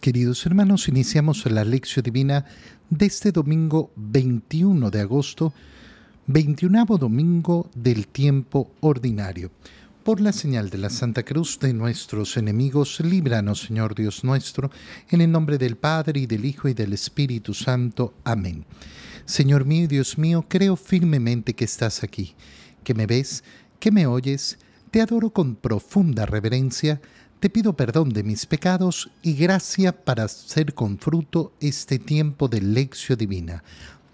Queridos hermanos, iniciamos la lección divina de este domingo 21 de agosto, 21 domingo del tiempo ordinario. Por la señal de la Santa Cruz de nuestros enemigos, líbranos, Señor Dios nuestro, en el nombre del Padre y del Hijo y del Espíritu Santo. Amén. Señor mío y Dios mío, creo firmemente que estás aquí, que me ves, que me oyes, te adoro con profunda reverencia, te pido perdón de mis pecados y gracia para hacer con fruto este tiempo de lección divina.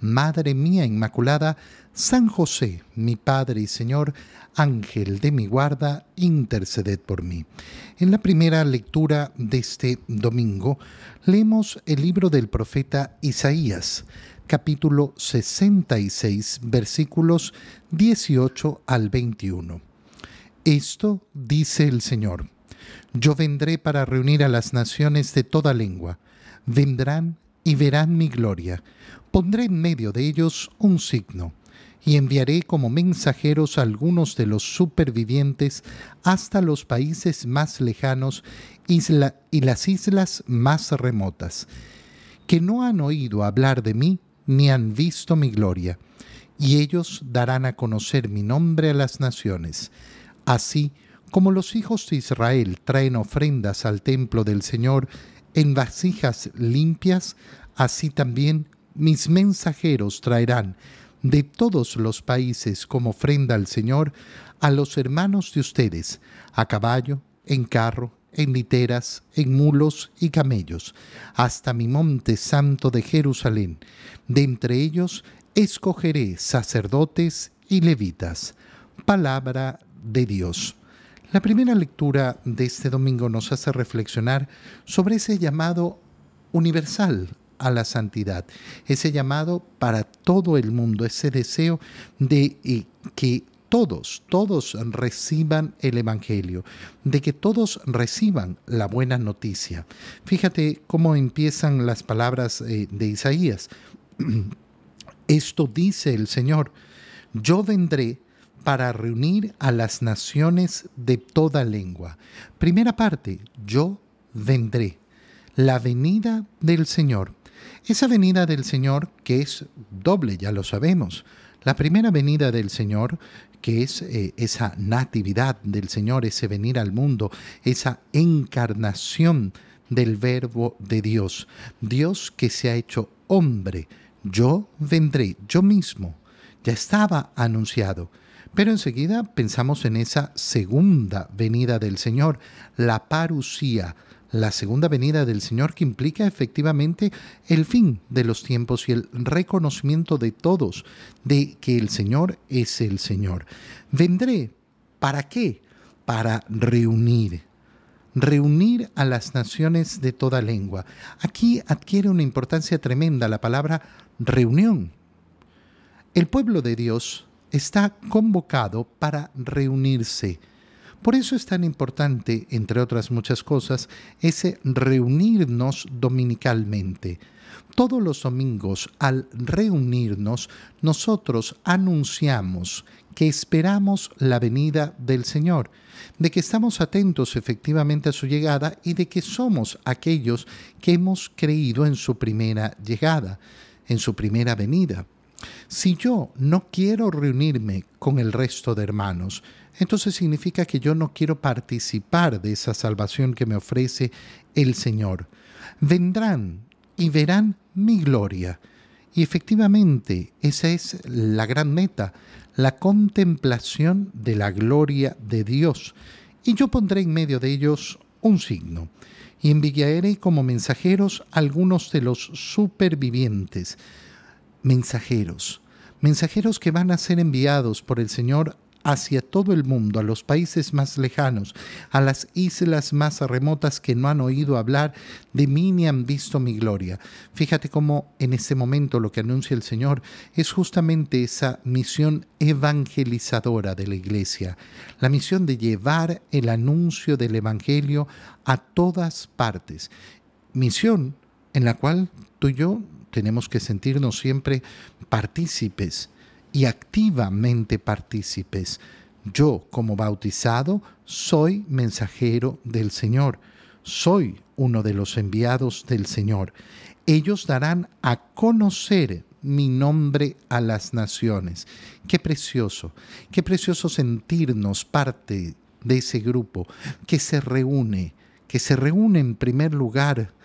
Madre mía Inmaculada, San José, mi Padre y Señor, Ángel de mi guarda, interceded por mí. En la primera lectura de este domingo leemos el libro del profeta Isaías, capítulo 66, versículos 18 al 21. Esto dice el Señor yo vendré para reunir a las naciones de toda lengua. Vendrán y verán mi gloria. Pondré en medio de ellos un signo, y enviaré como mensajeros a algunos de los supervivientes hasta los países más lejanos y las islas más remotas, que no han oído hablar de mí ni han visto mi gloria, y ellos darán a conocer mi nombre a las naciones. Así, como los hijos de Israel traen ofrendas al templo del Señor en vasijas limpias, así también mis mensajeros traerán de todos los países como ofrenda al Señor a los hermanos de ustedes, a caballo, en carro, en literas, en mulos y camellos, hasta mi monte santo de Jerusalén. De entre ellos escogeré sacerdotes y levitas. Palabra de Dios. La primera lectura de este domingo nos hace reflexionar sobre ese llamado universal a la santidad, ese llamado para todo el mundo, ese deseo de eh, que todos, todos reciban el Evangelio, de que todos reciban la buena noticia. Fíjate cómo empiezan las palabras eh, de Isaías. Esto dice el Señor, yo vendré para reunir a las naciones de toda lengua. Primera parte, yo vendré. La venida del Señor. Esa venida del Señor que es doble, ya lo sabemos. La primera venida del Señor, que es eh, esa natividad del Señor, ese venir al mundo, esa encarnación del verbo de Dios. Dios que se ha hecho hombre. Yo vendré, yo mismo. Ya estaba anunciado. Pero enseguida pensamos en esa segunda venida del Señor, la parusía, la segunda venida del Señor que implica efectivamente el fin de los tiempos y el reconocimiento de todos de que el Señor es el Señor. Vendré, ¿para qué? Para reunir, reunir a las naciones de toda lengua. Aquí adquiere una importancia tremenda la palabra reunión. El pueblo de Dios está convocado para reunirse. Por eso es tan importante, entre otras muchas cosas, ese reunirnos dominicalmente. Todos los domingos, al reunirnos, nosotros anunciamos que esperamos la venida del Señor, de que estamos atentos efectivamente a su llegada y de que somos aquellos que hemos creído en su primera llegada, en su primera venida. Si yo no quiero reunirme con el resto de hermanos, entonces significa que yo no quiero participar de esa salvación que me ofrece el Señor. Vendrán y verán mi gloria. Y efectivamente, esa es la gran meta, la contemplación de la gloria de Dios. Y yo pondré en medio de ellos un signo. Y enviaré como mensajeros algunos de los supervivientes mensajeros, mensajeros que van a ser enviados por el Señor hacia todo el mundo, a los países más lejanos, a las islas más remotas que no han oído hablar de mí ni han visto mi gloria. Fíjate cómo en este momento lo que anuncia el Señor es justamente esa misión evangelizadora de la iglesia, la misión de llevar el anuncio del Evangelio a todas partes. Misión en la cual tú y yo tenemos que sentirnos siempre partícipes y activamente partícipes. Yo, como bautizado, soy mensajero del Señor, soy uno de los enviados del Señor. Ellos darán a conocer mi nombre a las naciones. Qué precioso, qué precioso sentirnos parte de ese grupo que se reúne, que se reúne en primer lugar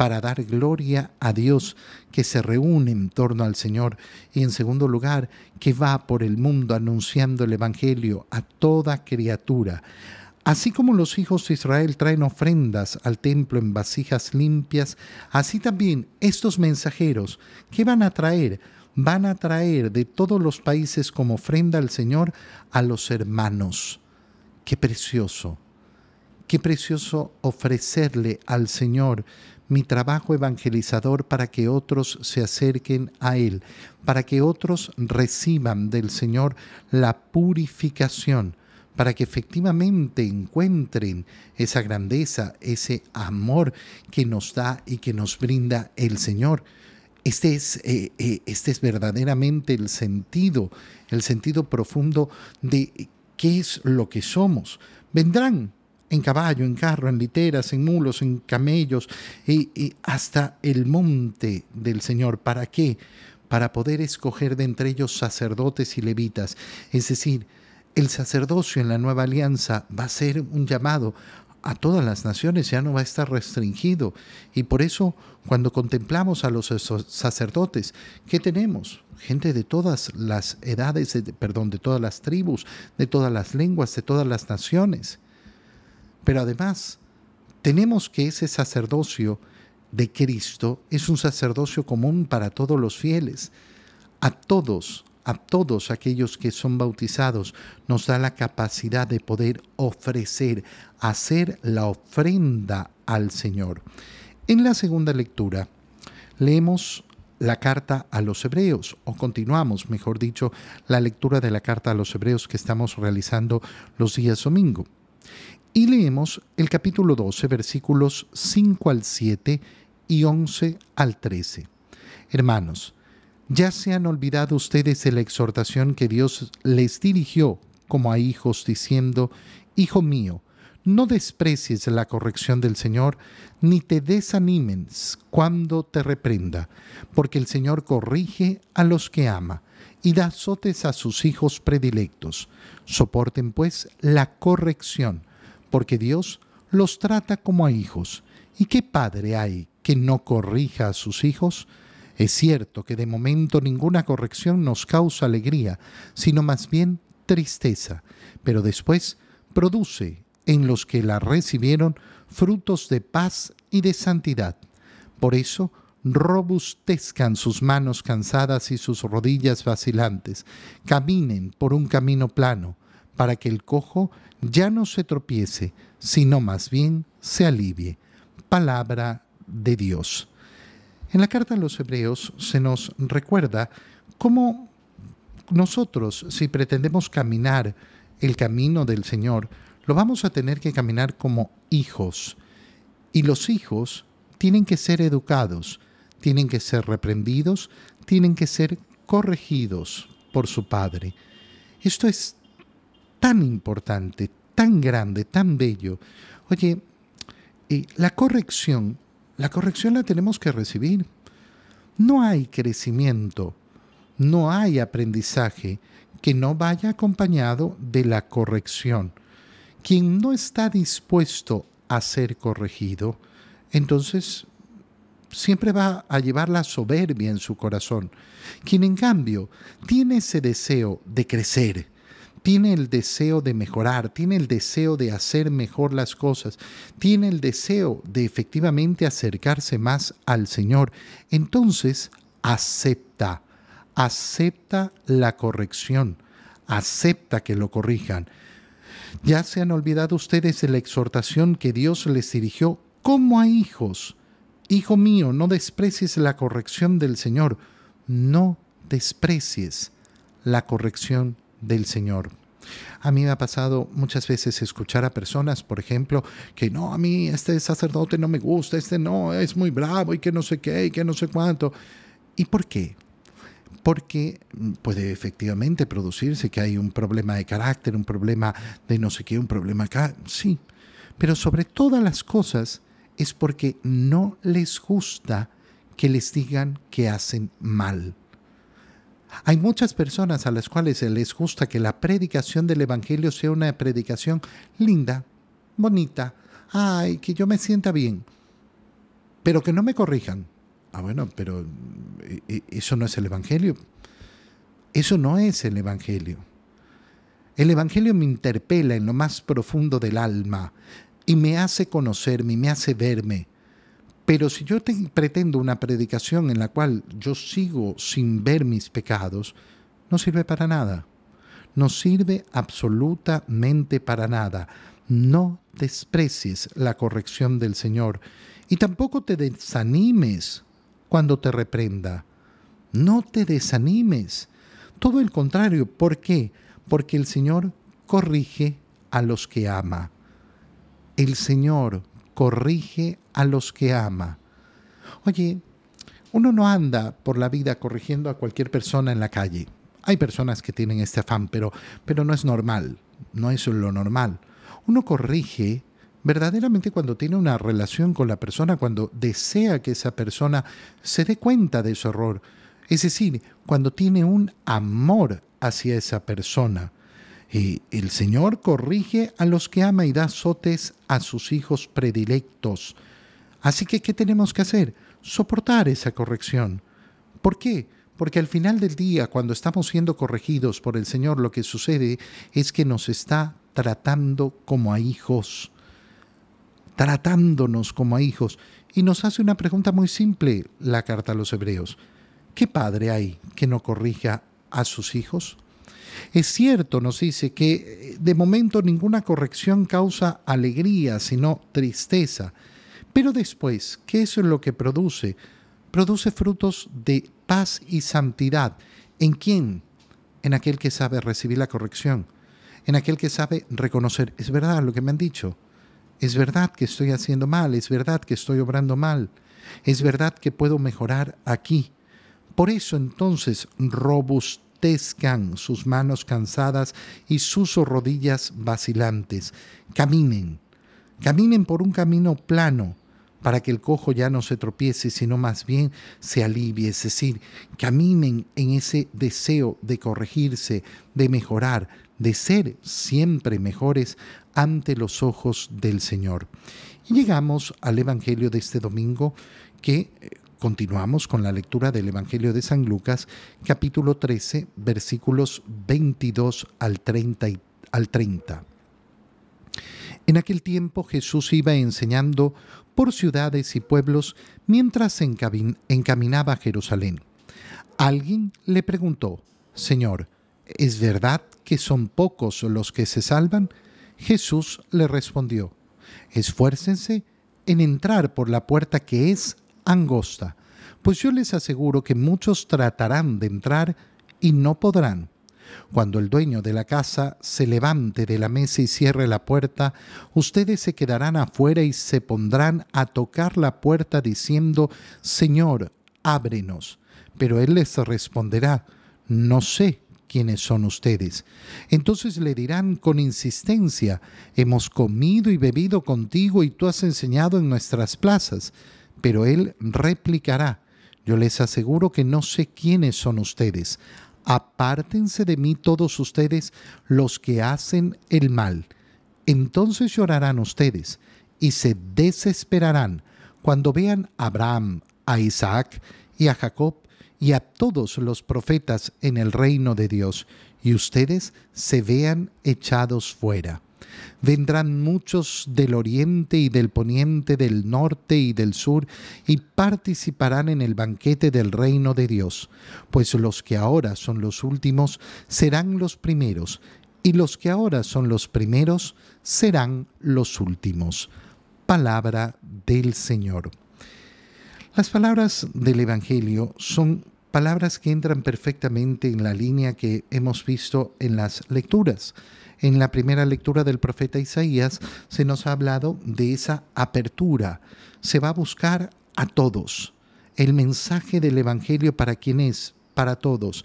para dar gloria a Dios, que se reúne en torno al Señor y en segundo lugar, que va por el mundo anunciando el Evangelio a toda criatura. Así como los hijos de Israel traen ofrendas al templo en vasijas limpias, así también estos mensajeros, que van a traer? Van a traer de todos los países como ofrenda al Señor a los hermanos. Qué precioso, qué precioso ofrecerle al Señor mi trabajo evangelizador para que otros se acerquen a Él, para que otros reciban del Señor la purificación, para que efectivamente encuentren esa grandeza, ese amor que nos da y que nos brinda el Señor. Este es, eh, eh, este es verdaderamente el sentido, el sentido profundo de qué es lo que somos. Vendrán en caballo, en carro, en literas, en mulos, en camellos, y, hasta el monte del Señor. ¿Para qué? Para poder escoger de entre ellos sacerdotes y levitas. Es decir, el sacerdocio en la nueva alianza va a ser un llamado a todas las naciones, ya no va a estar restringido. Y por eso, cuando contemplamos a los sacerdotes, ¿qué tenemos? Gente de todas las edades, perdón, de todas las tribus, de todas las lenguas, de todas las naciones. Pero además, tenemos que ese sacerdocio de Cristo es un sacerdocio común para todos los fieles. A todos, a todos aquellos que son bautizados, nos da la capacidad de poder ofrecer, hacer la ofrenda al Señor. En la segunda lectura, leemos la carta a los hebreos, o continuamos, mejor dicho, la lectura de la carta a los hebreos que estamos realizando los días domingo. Y leemos el capítulo 12, versículos 5 al 7 y 11 al 13. Hermanos, ya se han olvidado ustedes de la exhortación que Dios les dirigió como a hijos, diciendo, Hijo mío, no desprecies la corrección del Señor, ni te desanimes cuando te reprenda, porque el Señor corrige a los que ama y da azotes a sus hijos predilectos. Soporten pues la corrección porque Dios los trata como a hijos. ¿Y qué padre hay que no corrija a sus hijos? Es cierto que de momento ninguna corrección nos causa alegría, sino más bien tristeza, pero después produce en los que la recibieron frutos de paz y de santidad. Por eso, robustezcan sus manos cansadas y sus rodillas vacilantes, caminen por un camino plano, para que el cojo ya no se tropiece, sino más bien se alivie. Palabra de Dios. En la carta a los hebreos se nos recuerda cómo nosotros, si pretendemos caminar el camino del Señor, lo vamos a tener que caminar como hijos. Y los hijos tienen que ser educados, tienen que ser reprendidos, tienen que ser corregidos por su padre. Esto es tan importante, tan grande, tan bello. Oye, y la corrección, la corrección la tenemos que recibir. No hay crecimiento, no hay aprendizaje que no vaya acompañado de la corrección. Quien no está dispuesto a ser corregido, entonces siempre va a llevar la soberbia en su corazón. Quien en cambio tiene ese deseo de crecer, tiene el deseo de mejorar, tiene el deseo de hacer mejor las cosas, tiene el deseo de efectivamente acercarse más al Señor, entonces acepta, acepta la corrección, acepta que lo corrijan. Ya se han olvidado ustedes de la exhortación que Dios les dirigió como a hijos. Hijo mío, no desprecies la corrección del Señor, no desprecies la corrección del Señor. A mí me ha pasado muchas veces escuchar a personas, por ejemplo, que no, a mí este sacerdote no me gusta, este no, es muy bravo y que no sé qué y que no sé cuánto. ¿Y por qué? Porque puede efectivamente producirse que hay un problema de carácter, un problema de no sé qué, un problema acá, sí. Pero sobre todas las cosas es porque no les gusta que les digan que hacen mal. Hay muchas personas a las cuales les gusta que la predicación del Evangelio sea una predicación linda, bonita, ay, que yo me sienta bien, pero que no me corrijan. Ah, bueno, pero eh, eh, eso no es el Evangelio. Eso no es el Evangelio. El Evangelio me interpela en lo más profundo del alma y me hace conocerme me hace verme. Pero si yo pretendo una predicación en la cual yo sigo sin ver mis pecados, no sirve para nada. No sirve absolutamente para nada. No desprecies la corrección del Señor y tampoco te desanimes cuando te reprenda. No te desanimes. Todo el contrario. ¿Por qué? Porque el Señor corrige a los que ama. El Señor corrige a los que ama. Oye, uno no anda por la vida corrigiendo a cualquier persona en la calle. Hay personas que tienen este afán, pero, pero no es normal, no es lo normal. Uno corrige verdaderamente cuando tiene una relación con la persona, cuando desea que esa persona se dé cuenta de su error. Es decir, cuando tiene un amor hacia esa persona. Y el Señor corrige a los que ama y da azotes a sus hijos predilectos. Así que, ¿qué tenemos que hacer? Soportar esa corrección. ¿Por qué? Porque al final del día, cuando estamos siendo corregidos por el Señor, lo que sucede es que nos está tratando como a hijos tratándonos como a hijos. Y nos hace una pregunta muy simple la carta a los hebreos. ¿Qué padre hay que no corrija a sus hijos? Es cierto, nos dice que eh, de momento ninguna corrección causa alegría, sino tristeza. Pero después, ¿qué es lo que produce? Produce frutos de paz y santidad. ¿En quién? En aquel que sabe recibir la corrección, en aquel que sabe reconocer, es verdad lo que me han dicho, es verdad que estoy haciendo mal, es verdad que estoy obrando mal, es verdad que puedo mejorar aquí. Por eso entonces robustezcan sus manos cansadas y sus rodillas vacilantes. Caminen, caminen por un camino plano, para que el cojo ya no se tropiece, sino más bien se alivie, es decir, caminen en ese deseo de corregirse, de mejorar, de ser siempre mejores ante los ojos del Señor. Y llegamos al Evangelio de este domingo que eh, continuamos con la lectura del Evangelio de San Lucas, capítulo 13, versículos 22 al 30. Al 30. En aquel tiempo Jesús iba enseñando por ciudades y pueblos mientras encaminaba a Jerusalén. Alguien le preguntó, Señor, ¿es verdad que son pocos los que se salvan? Jesús le respondió, esfuércense en entrar por la puerta que es angosta, pues yo les aseguro que muchos tratarán de entrar y no podrán. Cuando el dueño de la casa se levante de la mesa y cierre la puerta, ustedes se quedarán afuera y se pondrán a tocar la puerta diciendo, Señor, ábrenos. Pero él les responderá, no sé quiénes son ustedes. Entonces le dirán con insistencia, hemos comido y bebido contigo y tú has enseñado en nuestras plazas. Pero él replicará, yo les aseguro que no sé quiénes son ustedes. Apártense de mí todos ustedes los que hacen el mal. Entonces llorarán ustedes y se desesperarán cuando vean a Abraham, a Isaac y a Jacob y a todos los profetas en el reino de Dios, y ustedes se vean echados fuera. Vendrán muchos del oriente y del poniente, del norte y del sur, y participarán en el banquete del reino de Dios, pues los que ahora son los últimos serán los primeros, y los que ahora son los primeros serán los últimos. Palabra del Señor. Las palabras del Evangelio son palabras que entran perfectamente en la línea que hemos visto en las lecturas. En la primera lectura del profeta Isaías se nos ha hablado de esa apertura. Se va a buscar a todos. El mensaje del Evangelio para quién es, para todos.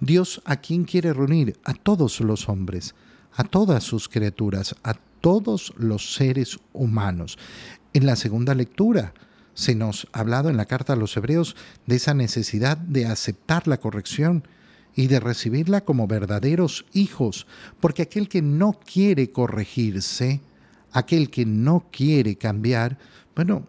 Dios a quién quiere reunir, a todos los hombres, a todas sus criaturas, a todos los seres humanos. En la segunda lectura se nos ha hablado en la carta a los hebreos de esa necesidad de aceptar la corrección y de recibirla como verdaderos hijos, porque aquel que no quiere corregirse, aquel que no quiere cambiar, bueno,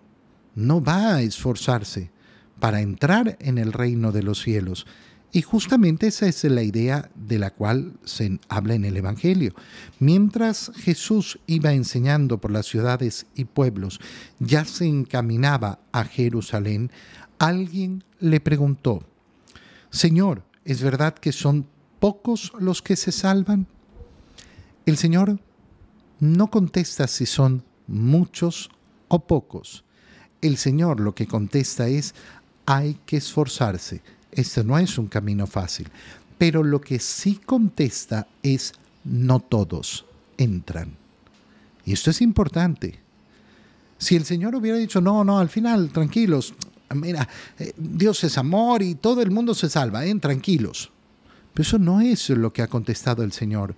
no va a esforzarse para entrar en el reino de los cielos. Y justamente esa es la idea de la cual se habla en el Evangelio. Mientras Jesús iba enseñando por las ciudades y pueblos, ya se encaminaba a Jerusalén, alguien le preguntó, Señor, ¿es verdad que son pocos los que se salvan? El Señor no contesta si son muchos o pocos. El Señor lo que contesta es, hay que esforzarse este no es un camino fácil. Pero lo que sí contesta es no todos entran. Y esto es importante. Si el Señor hubiera dicho, no, no, al final, tranquilos, mira, eh, Dios es amor y todo el mundo se salva, ¿eh? tranquilos. Pero eso no es lo que ha contestado el Señor.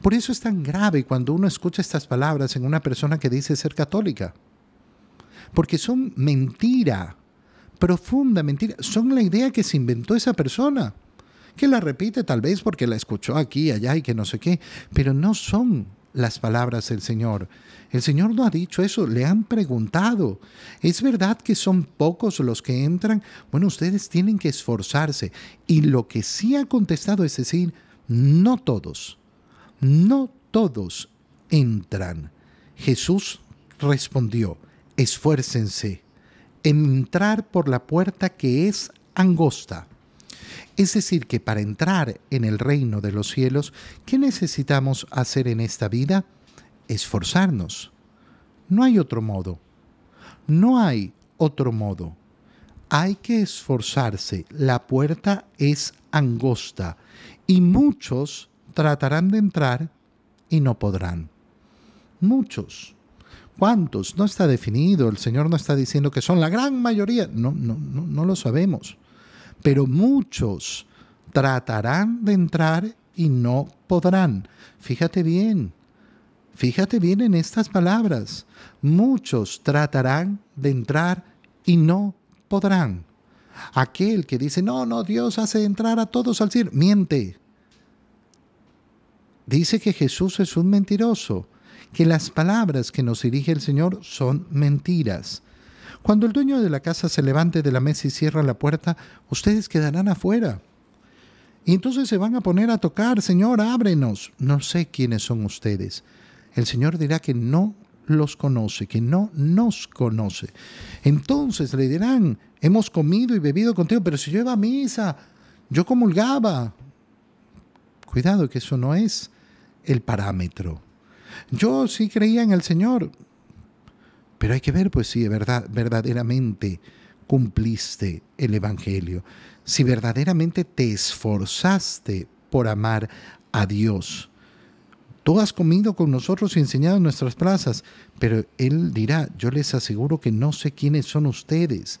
Por eso es tan grave cuando uno escucha estas palabras en una persona que dice ser católica. Porque son mentira profunda mentira. Son la idea que se inventó esa persona, que la repite tal vez porque la escuchó aquí, allá y que no sé qué, pero no son las palabras del Señor. El Señor no ha dicho eso, le han preguntado. ¿Es verdad que son pocos los que entran? Bueno, ustedes tienen que esforzarse. Y lo que sí ha contestado es decir, no todos, no todos entran. Jesús respondió, esfuércense entrar por la puerta que es angosta. Es decir, que para entrar en el reino de los cielos, ¿qué necesitamos hacer en esta vida? Esforzarnos. No hay otro modo. No hay otro modo. Hay que esforzarse. La puerta es angosta y muchos tratarán de entrar y no podrán. Muchos. ¿Cuántos? No está definido. El Señor no está diciendo que son la gran mayoría. No, no, no, no lo sabemos. Pero muchos tratarán de entrar y no podrán. Fíjate bien. Fíjate bien en estas palabras. Muchos tratarán de entrar y no podrán. Aquel que dice, no, no, Dios hace entrar a todos al cielo, miente. Dice que Jesús es un mentiroso que las palabras que nos dirige el Señor son mentiras. Cuando el dueño de la casa se levante de la mesa y cierra la puerta, ustedes quedarán afuera. Y entonces se van a poner a tocar, Señor, ábrenos. No sé quiénes son ustedes. El Señor dirá que no los conoce, que no nos conoce. Entonces le dirán, hemos comido y bebido contigo, pero si yo iba a misa, yo comulgaba. Cuidado que eso no es el parámetro. Yo sí creía en el Señor, pero hay que ver pues si verdad, verdaderamente cumpliste el Evangelio, si verdaderamente te esforzaste por amar a Dios. Tú has comido con nosotros y enseñado en nuestras plazas, pero Él dirá, yo les aseguro que no sé quiénes son ustedes.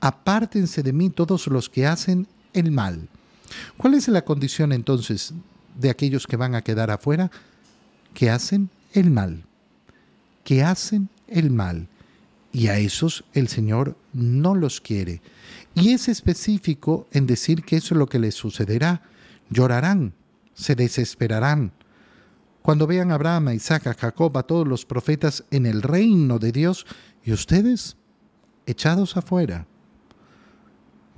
Apártense de mí todos los que hacen el mal. ¿Cuál es la condición entonces de aquellos que van a quedar afuera? Que hacen el mal, que hacen el mal. Y a esos el Señor no los quiere. Y es específico en decir que eso es lo que les sucederá. Llorarán, se desesperarán. Cuando vean a Abraham, a Isaac, a Jacob, a todos los profetas en el reino de Dios, y ustedes echados afuera.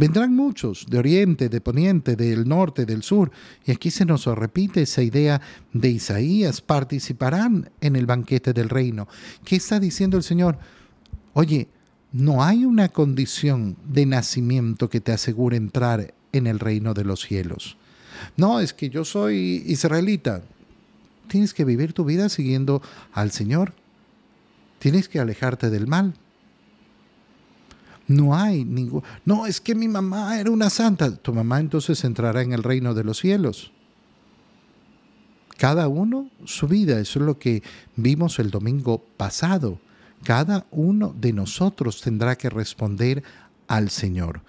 Vendrán muchos de oriente, de poniente, del norte, del sur. Y aquí se nos repite esa idea de Isaías, participarán en el banquete del reino. ¿Qué está diciendo el Señor? Oye, no hay una condición de nacimiento que te asegure entrar en el reino de los cielos. No, es que yo soy israelita. Tienes que vivir tu vida siguiendo al Señor. Tienes que alejarte del mal. No hay ningún... No, es que mi mamá era una santa. Tu mamá entonces entrará en el reino de los cielos. Cada uno su vida, eso es lo que vimos el domingo pasado. Cada uno de nosotros tendrá que responder al Señor.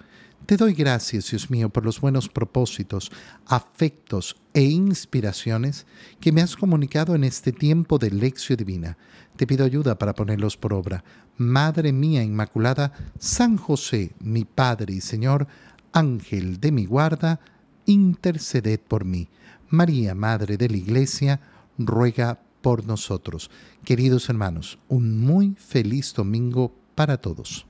Te doy gracias, Dios mío, por los buenos propósitos, afectos e inspiraciones que me has comunicado en este tiempo de lección divina. Te pido ayuda para ponerlos por obra. Madre mía Inmaculada, San José, mi Padre y Señor, Ángel de mi guarda, interceded por mí. María, Madre de la Iglesia, ruega por nosotros. Queridos hermanos, un muy feliz domingo para todos.